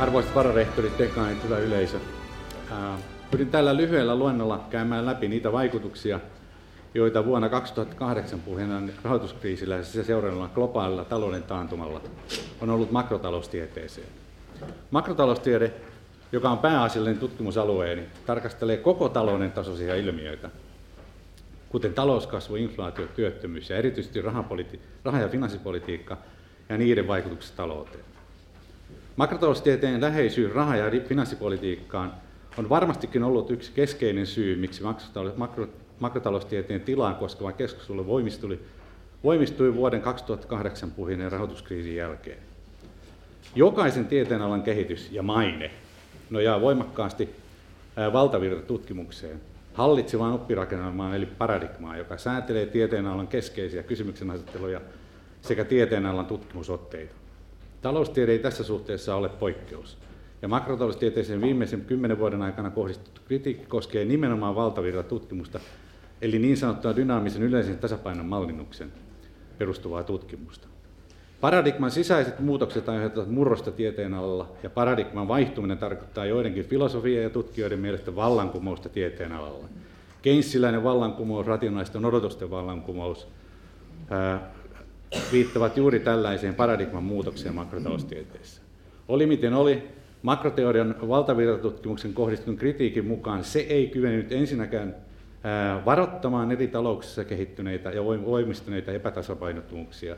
Arvoisat vararehtorit, dekaanit, hyvä yleisö. Pyrin tällä lyhyellä luennolla käymään läpi niitä vaikutuksia, joita vuonna 2008 puhjennaan rahoituskriisillä ja sitä seuraavalla globaalilla talouden taantumalla on ollut makrotaloustieteeseen. Makrotaloustiede, joka on pääasiallinen tutkimusalueeni, tarkastelee koko talouden tasoisia ilmiöitä, kuten talouskasvu, inflaatio, työttömyys ja erityisesti raha- ja finanssipolitiikka ja niiden vaikutukset talouteen. Makrotaloustieteen läheisyys raha- ja finanssipolitiikkaan on varmastikin ollut yksi keskeinen syy, miksi makro, makrotaloustieteen tilaa koskeva keskustelu voimistui, voimistui vuoden 2008 puhineen rahoituskriisin jälkeen. Jokaisen tieteenalan kehitys ja maine nojaa voimakkaasti valtavirtatutkimukseen, hallitsevaan oppirakennelmaan eli paradigmaan, joka säätelee tieteenalan keskeisiä kysymyksenasetteluja sekä tieteenalan tutkimusotteita. Taloustiede ei tässä suhteessa ole poikkeus. Ja makrotaloustieteeseen viimeisen kymmenen vuoden aikana kohdistettu kritiikki koskee nimenomaan valtavirratutkimusta, eli niin sanottua dynaamisen yleisen tasapainon mallinnuksen perustuvaa tutkimusta. Paradigman sisäiset muutokset aiheuttavat murrosta tieteen alalla, ja paradigman vaihtuminen tarkoittaa joidenkin filosofia- ja tutkijoiden mielestä vallankumousta tieteen alalla. Keynesiläinen vallankumous, rationaalisten odotusten vallankumous viittavat juuri tällaiseen paradigman muutokseen makrotaloustieteessä. Oli miten oli, makroteorian valtavirtatutkimuksen kohdistunut kritiikin mukaan se ei kyennyt ensinnäkään varoittamaan eri talouksissa kehittyneitä ja voimistuneita epätasapainottomuuksia,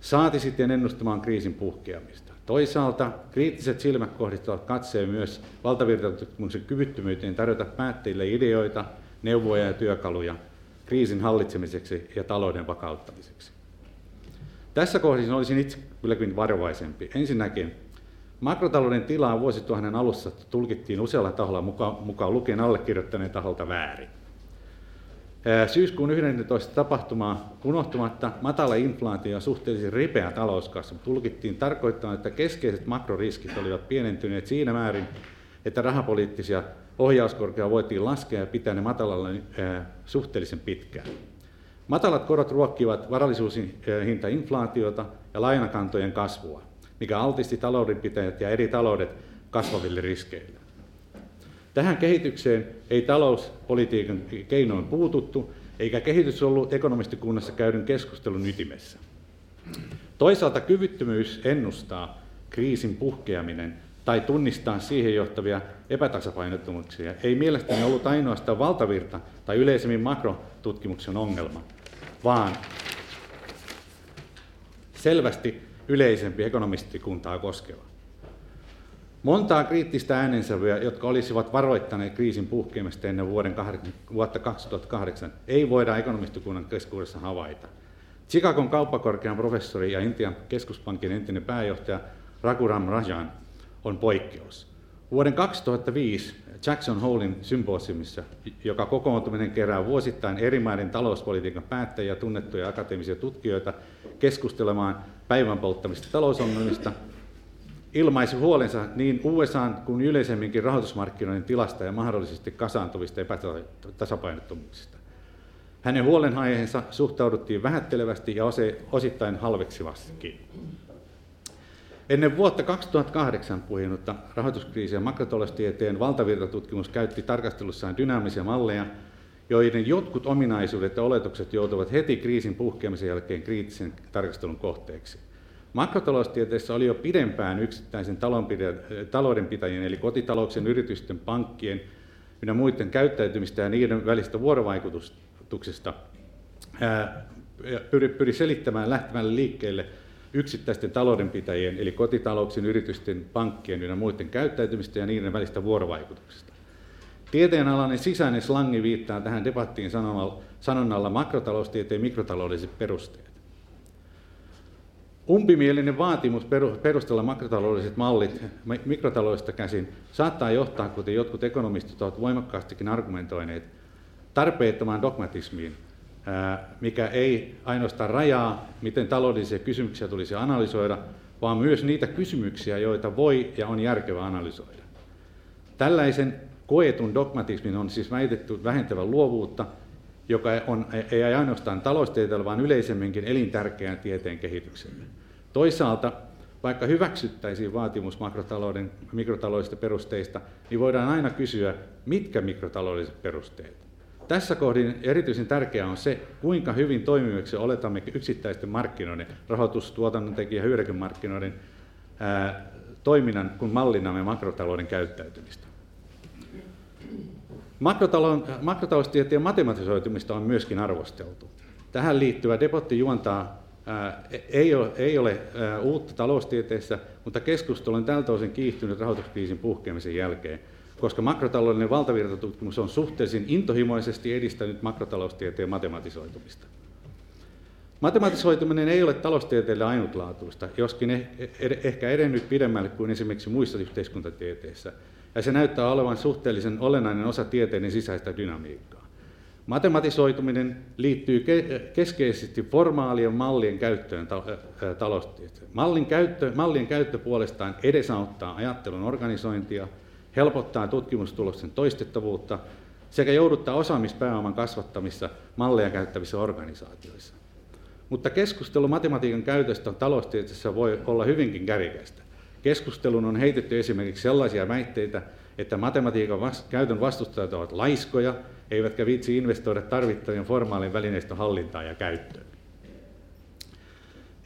saati sitten ennustamaan kriisin puhkeamista. Toisaalta kriittiset silmät kohdistavat katseen myös valtavirtatutkimuksen kyvyttömyyteen tarjota päättäjille ideoita, neuvoja ja työkaluja kriisin hallitsemiseksi ja talouden vakauttamiseksi. Tässä kohdassa olisin itse kylläkin varovaisempi. Ensinnäkin makrotalouden tilaa vuosituhannen alussa tulkittiin usealla taholla mukaan, mukaan lukien allekirjoittaneen taholta väärin. Syyskuun 11. tapahtumaa unohtumatta matala inflaatio ja suhteellisen ripeä talouskasvu tulkittiin tarkoittamaan, että keskeiset makroriskit olivat pienentyneet siinä määrin, että rahapoliittisia ohjauskorkeaa voitiin laskea ja pitää ne matalalla suhteellisen pitkään. Matalat korot ruokkivat varallisuushintainflaatiota ja lainakantojen kasvua, mikä altisti taloudenpitäjät ja eri taloudet kasvaville riskeille. Tähän kehitykseen ei talouspolitiikan keinoin puututtu, eikä kehitys ollut ekonomistikunnassa käydyn keskustelun ytimessä. Toisaalta kyvyttömyys ennustaa kriisin puhkeaminen tai tunnistaa siihen johtavia epätasapainottomuuksia ei mielestäni ollut ainoastaan valtavirta tai yleisemmin makrotutkimuksen ongelma, vaan selvästi yleisempi ekonomistikuntaa koskeva. Montaa kriittistä äänensävyä, jotka olisivat varoittaneet kriisin puhkeamista ennen vuoden, vuotta 2008, ei voida ekonomistikunnan keskuudessa havaita. Chicagon kauppakorkean professori ja Intian keskuspankin entinen pääjohtaja Raghuram Rajan on poikkeus. Vuoden 2005 Jackson Holein symposiumissa, joka kokoontuminen kerää vuosittain eri maiden talouspolitiikan päättäjiä, tunnettuja akateemisia tutkijoita keskustelemaan päivän polttamista talousongelmista, ilmaisi huolensa niin USA kuin yleisemminkin rahoitusmarkkinoiden tilasta ja mahdollisesti kasaantuvista epätasapainottomuuksista. Hänen huolenaiheensa suhtauduttiin vähättelevästi ja osittain halveksivastikin. Ennen vuotta 2008 puhjennutta rahoituskriisiä makrotaloustieteen valtavirtatutkimus käytti tarkastelussaan dynaamisia malleja, joiden jotkut ominaisuudet ja oletukset joutuvat heti kriisin puhkeamisen jälkeen kriittisen tarkastelun kohteeksi. Makrotaloustieteessä oli jo pidempään yksittäisen taloudenpitäjien eli kotitalouksien, yritysten, pankkien ynnä muiden käyttäytymistä ja niiden välistä vuorovaikutuksesta pyri selittämään lähtemällä liikkeelle yksittäisten taloudenpitäjien, eli kotitalouksien, yritysten, pankkien ja muiden käyttäytymistä ja niiden välistä vuorovaikutuksesta. Tieteenalainen sisäinen slangi viittaa tähän debattiin sanonnalla, makrotaloustieteen mikrotaloudelliset perusteet. Umpimielinen vaatimus perustella makrotaloudelliset mallit mikrotaloudesta käsin saattaa johtaa, kuten jotkut ekonomistit ovat voimakkaastikin argumentoineet, tarpeettomaan dogmatismiin, mikä ei ainoastaan rajaa, miten taloudellisia kysymyksiä tulisi analysoida, vaan myös niitä kysymyksiä, joita voi ja on järkevä analysoida. Tällaisen koetun dogmatismin on siis väitetty vähentävän luovuutta, joka on, ei ainoastaan taloustieteellä, vaan yleisemminkin elintärkeän tieteen kehitykselle. Toisaalta vaikka hyväksyttäisiin vaatimus makrotalouden, mikrotaloudellisista perusteista, niin voidaan aina kysyä, mitkä mikrotaloudelliset perusteet. Tässä kohdin erityisen tärkeää on se, kuinka hyvin toimiviksi oletamme yksittäisten markkinoiden, rahoitus, tuotannon tekijä, hyödykemarkkinoiden ää, toiminnan, kun mallinamme makrotalouden käyttäytymistä. Makrotaloustieteen matematisoitumista on myöskin arvosteltu. Tähän liittyvä depotti juontaa ää, ei ole, ei ole ää, uutta taloustieteessä, mutta keskustelu on tältä osin kiihtynyt rahoituskriisin puhkeamisen jälkeen, koska makrotaloudellinen valtavirtatutkimus on suhteellisen intohimoisesti edistänyt makrotaloustieteen matematisoitumista. Matematisoituminen ei ole taloustieteelle ainutlaatuista, joskin eh, eh, ehkä edennyt pidemmälle kuin esimerkiksi muissa yhteiskuntatieteissä, ja se näyttää olevan suhteellisen olennainen osa tieteiden sisäistä dynamiikkaa. Matematisoituminen liittyy keskeisesti formaalien mallien käyttöön taloustieteessä. Mallin käyttö, mallien käyttö puolestaan edesauttaa ajattelun organisointia, helpottaa tutkimustulosten toistettavuutta sekä jouduttaa osaamispääoman kasvattamissa malleja käyttävissä organisaatioissa. Mutta keskustelu matematiikan käytöstä taloustieteessä voi olla hyvinkin kärjekästä. Keskustelun on heitetty esimerkiksi sellaisia väitteitä, että matematiikan vas- käytön vastustajat ovat laiskoja, eivätkä viitsi investoida tarvittavien formaalin välineistön hallintaan ja käyttöön.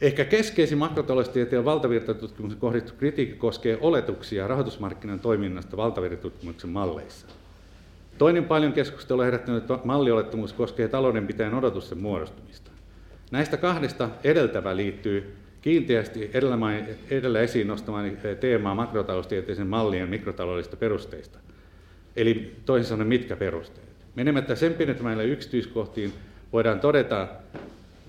Ehkä keskeisin makrotaloustieteen valtavirtatutkimuksen kohdistettu kritiikki koskee oletuksia rahoitusmarkkinan toiminnasta valtavirtatutkimuksen malleissa. Toinen paljon keskustelua herättänyt malliolettomuus koskee taloudenpitäjän odotusten muodostumista. Näistä kahdesta edeltävä liittyy kiinteästi edellä, edellä esiin nostamani teemaa makrotaloustieteisen mallien mikrotaloudellisista perusteista. Eli toisin sanoen mitkä perusteet. Menemättä sen pienentämällä yksityiskohtiin voidaan todeta,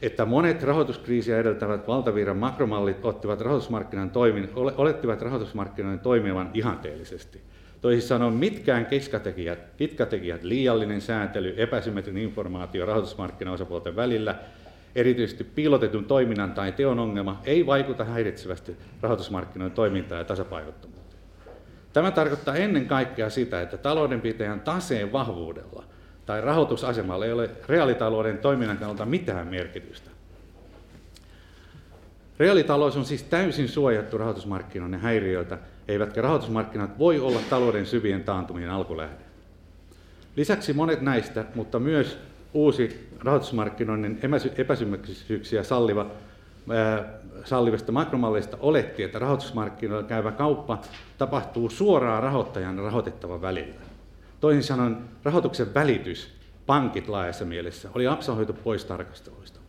että monet rahoituskriisiä edeltävät valtavirran makromallit ottivat rahoitusmarkkinan toimin, olettivat rahoitusmarkkinoiden toimivan ihanteellisesti. Toisin sanoen mitkään kitkatekijät, kitkatekijät, liiallinen sääntely, epäsymmetrinen informaatio rahoitusmarkkinaosapuolten välillä, erityisesti piilotetun toiminnan tai teon ongelma, ei vaikuta häiritsevästi rahoitusmarkkinoiden toimintaan ja tasapainottomuuteen. Tämä tarkoittaa ennen kaikkea sitä, että taloudenpitäjän taseen vahvuudella tai rahoitusasemalla ei ole reaalitalouden toiminnan kannalta mitään merkitystä. Reaalitalous on siis täysin suojattu rahoitusmarkkinoiden häiriöiltä, eivätkä rahoitusmarkkinat voi olla talouden syvien taantumien alkulähde. Lisäksi monet näistä, mutta myös uusi rahoitusmarkkinoiden epäsymmetrisyyksiä salliva, ää, sallivista makromalleista oletti, että rahoitusmarkkinoilla käyvä kauppa tapahtuu suoraan rahoittajan rahoitettavan välillä. Toisin sanoen rahoituksen välitys, pankit laajassa mielessä, oli absorhoitu pois tarkasteluista.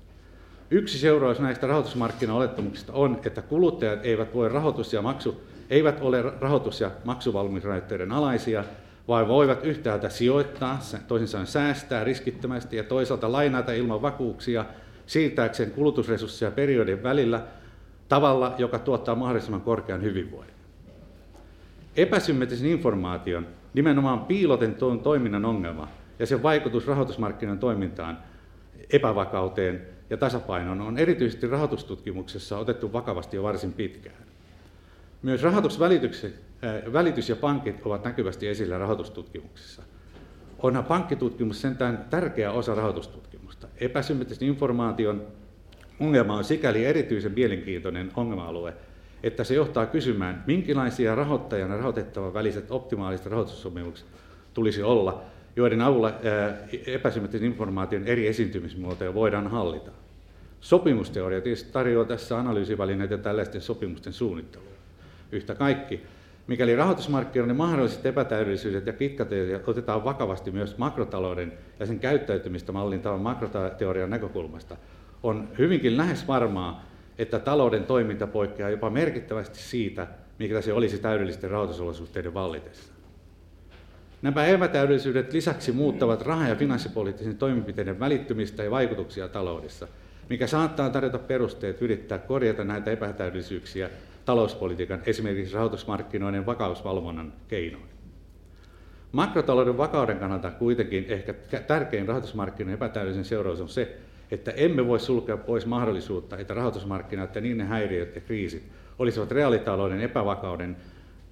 Yksi seuraus näistä rahoitusmarkkinaolettamuksista on, että kuluttajat eivät, voi rahoitus- ja maksu, eivät ole rahoitus- ja maksuvalmiusrajoitteiden alaisia, vaan voivat yhtäältä sijoittaa, toisin sanoen säästää riskittömästi ja toisaalta lainata ilman vakuuksia siirtääkseen kulutusresursseja periodin välillä tavalla, joka tuottaa mahdollisimman korkean hyvinvoinnin. Epäsymmetrisen informaation nimenomaan piiloten tuon toiminnan ongelma ja sen vaikutus rahoitusmarkkinoiden toimintaan, epävakauteen ja tasapainoon on erityisesti rahoitustutkimuksessa otettu vakavasti jo varsin pitkään. Myös rahoitusvälitys ja pankit ovat näkyvästi esillä rahoitustutkimuksessa. Onhan pankkitutkimus sentään tärkeä osa rahoitustutkimusta. Epäsymmetrisen informaation ongelma on sikäli erityisen mielenkiintoinen ongelma-alue, että se johtaa kysymään, minkälaisia rahoittajan ja rahoitettavan väliset optimaaliset rahoitussopimukset tulisi olla, joiden avulla epäsymmetrisen informaation eri esiintymismuotoja voidaan hallita. Sopimusteoria tietysti tarjoaa tässä analyysivälineitä tällaisten sopimusten suunnitteluun. Yhtä kaikki, mikäli rahoitusmarkkinoiden mahdolliset epätäydellisyydet ja kitkateoriat otetaan vakavasti myös makrotalouden ja sen käyttäytymistä mallintavan makroteorian näkökulmasta, on hyvinkin lähes varmaa, että talouden toiminta poikkeaa jopa merkittävästi siitä, mikä se olisi täydellisten rahoitusolosuhteiden vallitessa. Nämä epätäydellisyydet lisäksi muuttavat raha- ja finanssipoliittisen toimenpiteiden välittymistä ja vaikutuksia taloudessa, mikä saattaa tarjota perusteet yrittää korjata näitä epätäydellisyyksiä talouspolitiikan, esimerkiksi rahoitusmarkkinoiden vakausvalvonnan keinoin. Makrotalouden vakauden kannalta kuitenkin ehkä tärkein rahoitusmarkkinoiden epätäydellisen seuraus on se, että emme voi sulkea pois mahdollisuutta, että rahoitusmarkkinat ja niiden häiriöt ja kriisit olisivat reaalitalouden epävakauden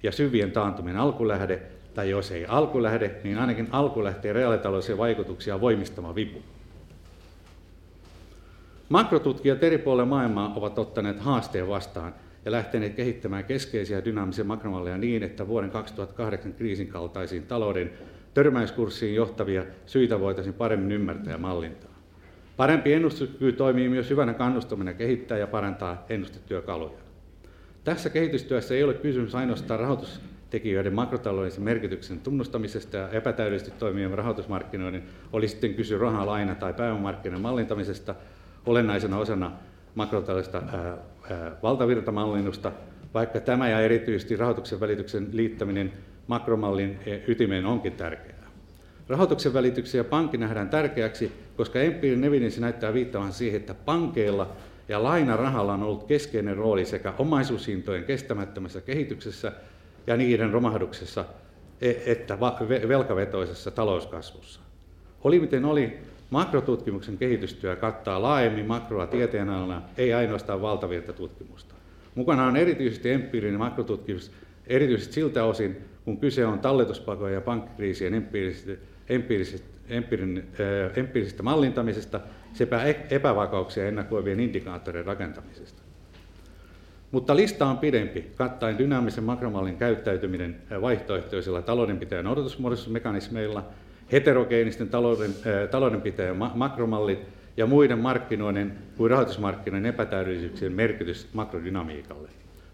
ja syvien taantumien alkulähde, tai jos ei alkulähde, niin ainakin alkulähteen reaalitaloudellisia vaikutuksia voimistama vipu. Makrotutkijat eri puolilla maailmaa ovat ottaneet haasteen vastaan ja lähteneet kehittämään keskeisiä dynaamisia makromalleja niin, että vuoden 2008 kriisin kaltaisiin talouden törmäyskurssiin johtavia syitä voitaisiin paremmin ymmärtää ja mallintaa. Parempi ennustuskyky toimii myös hyvänä kannustamina kehittää ja parantaa ennustetyökaluja. Tässä kehitystyössä ei ole kysymys ainoastaan rahoitustekijöiden makrotaloudellisen merkityksen tunnustamisesta ja epätäydellisesti toimivien rahoitusmarkkinoiden, oli sitten kysy rahaa, laina tai pääomamarkkinoiden mallintamisesta olennaisena osana makrotaloudellista valtavirtamallinnusta, vaikka tämä ja erityisesti rahoituksen välityksen liittäminen makromallin ytimeen onkin tärkeää. Rahoituksen välityksen ja pankki nähdään tärkeäksi, koska empiirinen evidenssi näyttää viittavan siihen, että pankeilla ja lainarahalla on ollut keskeinen rooli sekä omaisuushintojen kestämättömässä kehityksessä ja niiden romahduksessa e- että velkavetoisessa talouskasvussa. Oli miten oli, makrotutkimuksen kehitystyö kattaa laajemmin makroa tieteenalana, ei ainoastaan valtavirtatutkimusta. Mukana on erityisesti empiirinen makrotutkimus, erityisesti siltä osin, kun kyse on talletuspakojen ja pankkikriisien empiirisistä, empiirisistä, empiirisistä mallintamisesta sekä e-, epävakauksia ennakoivien indikaattorien rakentamisesta. Mutta lista on pidempi, kattaen dynaamisen makromallin käyttäytyminen vaihtoehtoisilla taloudenpitäjän odotusmuodostusmekanismeilla, heterogeenisten talouden, taloudenpitäjän makromallit ja muiden markkinoiden kuin rahoitusmarkkinoiden epätäydellisyyksien merkitys makrodynamiikalle,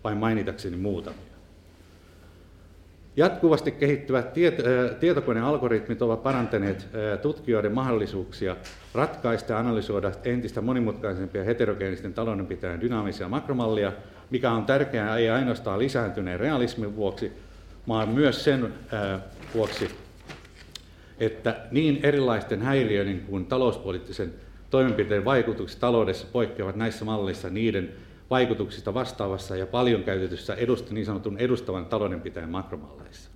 vain mainitakseni muutamia. Jatkuvasti kehittyvät tietokonealgoritmit ovat parantaneet tutkijoiden mahdollisuuksia ratkaista ja analysoida entistä monimutkaisempia heterogeenisten taloudenpitäjän dynaamisia makromallia, mikä on tärkeää ei ainoastaan lisääntyneen realismin vuoksi, vaan myös sen vuoksi, että niin erilaisten häiriöiden kuin talouspoliittisen toimenpiteen vaikutukset taloudessa poikkeavat näissä malleissa niiden vaikutuksista vastaavassa ja paljon käytetyssä edust, niin sanotun edustavan taloudenpitäjän makromalleissa.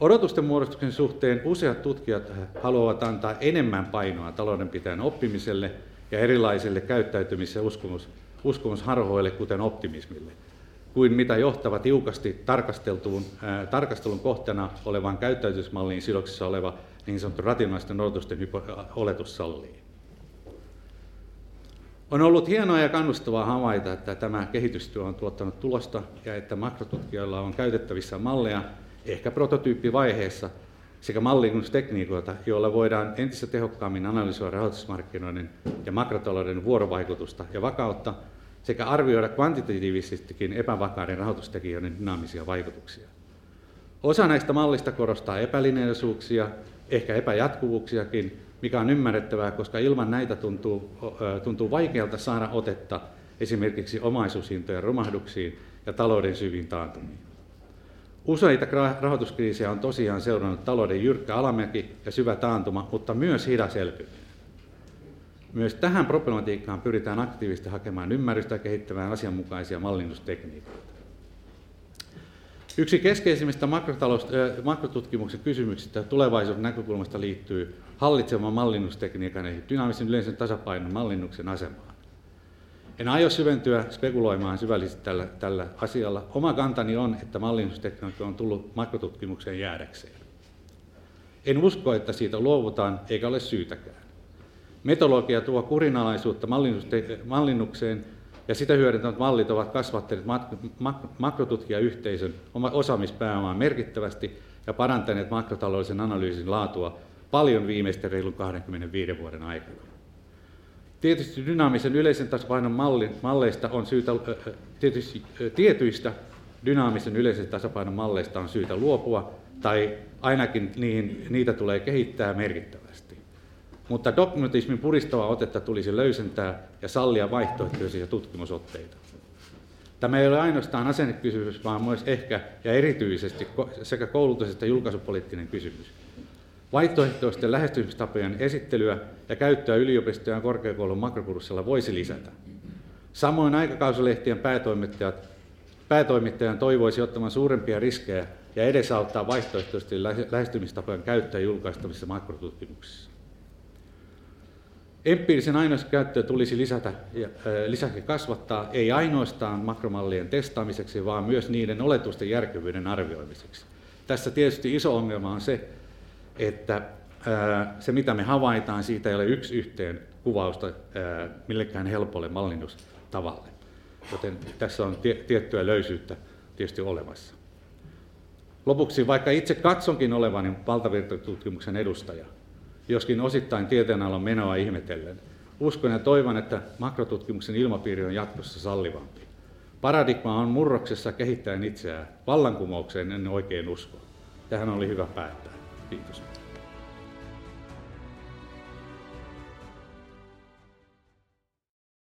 Odotusten muodostuksen suhteen useat tutkijat haluavat antaa enemmän painoa taloudenpitäjän oppimiselle ja erilaisille käyttäytymis- ja uskomus, uskomusharhoille, kuten optimismille, kuin mitä johtava tiukasti tarkasteltuun, ää, tarkastelun kohteena olevan käyttäytymismalliin sidoksissa oleva niin sanottu rationaalisten odotusten oletus sallii. On ollut hienoa ja kannustavaa havaita, että tämä kehitystyö on tuottanut tulosta ja että makrotutkijoilla on käytettävissä malleja, ehkä prototyyppivaiheessa, sekä mallinnustekniikoita, joilla voidaan entistä tehokkaammin analysoida rahoitusmarkkinoiden ja makrotalouden vuorovaikutusta ja vakautta sekä arvioida kvantitatiivisestikin epävakaiden rahoitustekijöiden dynaamisia vaikutuksia. Osa näistä mallista korostaa epälineaisuuksia, ehkä epäjatkuvuuksiakin, mikä on ymmärrettävää, koska ilman näitä tuntuu, tuntuu vaikealta saada otetta esimerkiksi omaisuushintojen romahduksiin ja talouden syviin taantumiin. Useita rahoituskriisejä on tosiaan seurannut talouden jyrkkä alamäki ja syvä taantuma, mutta myös hidas elpyminen. Myös tähän problematiikkaan pyritään aktiivisesti hakemaan ymmärrystä ja kehittämään asianmukaisia mallinnustekniikoita. Yksi keskeisimmistä makrotutkimuksen kysymyksistä tulevaisuuden näkökulmasta liittyy hallitsemaan mallinnustekniikan eli dynaamisen yleisen tasapainon mallinnuksen asemaan. En aio syventyä spekuloimaan syvällisesti tällä, tällä asialla. Oma kantani on, että mallinnustekniikka on tullut makrotutkimukseen jäädäkseen. En usko, että siitä luovutaan, eikä ole syytäkään. Metodologia tuo kurinalaisuutta mallinnukseen ja sitä hyödyntävät mallit ovat kasvattaneet makrotutkijayhteisön osaamispääomaa merkittävästi ja parantaneet makrotaloudellisen analyysin laatua paljon viimeisten reilun 25 vuoden aikana. Tietysti dynaamisen yleisen tasapainon malli, malleista on syytä, tietysti, tietyistä dynaamisen yleisen tasapainon malleista on syytä luopua, tai ainakin niihin, niitä tulee kehittää merkittävästi. Mutta dogmatismin puristava otetta tulisi löysentää ja sallia vaihtoehtoisia tutkimusotteita. Tämä ei ole ainoastaan asennekysymys, vaan myös ehkä ja erityisesti sekä koulutus- että julkaisupoliittinen kysymys. Vaihtoehtoisten lähestymistapojen esittelyä ja käyttöä yliopistojen ja korkeakoulun makrokurssilla voisi lisätä. Samoin aikakausilehtien päätoimittajat, päätoimittajan toivoisi ottamaan suurempia riskejä ja edesauttaa vaihtoehtoisten lähestymistapojen käyttöä julkaistavissa makrotutkimuksissa. Empiirisen käyttöä tulisi lisätä ja lisäksi kasvattaa ei ainoastaan makromallien testaamiseksi, vaan myös niiden oletusten järkevyyden arvioimiseksi. Tässä tietysti iso ongelma on se, että se mitä me havaitaan, siitä ei ole yksi yhteen kuvausta millekään helpolle mallinnustavalle. joten tässä on tie, tiettyä löysyyttä tietysti olemassa. Lopuksi, vaikka itse katsonkin olevani valtavirtatutkimuksen edustaja, joskin osittain tieteenalan menoa ihmetellen, uskon ja toivon, että makrotutkimuksen ilmapiiri on jatkossa sallivampi. Paradigma on murroksessa kehittäen itseään. Vallankumoukseen en oikein usko. Tähän oli hyvä päättää. Kiitos.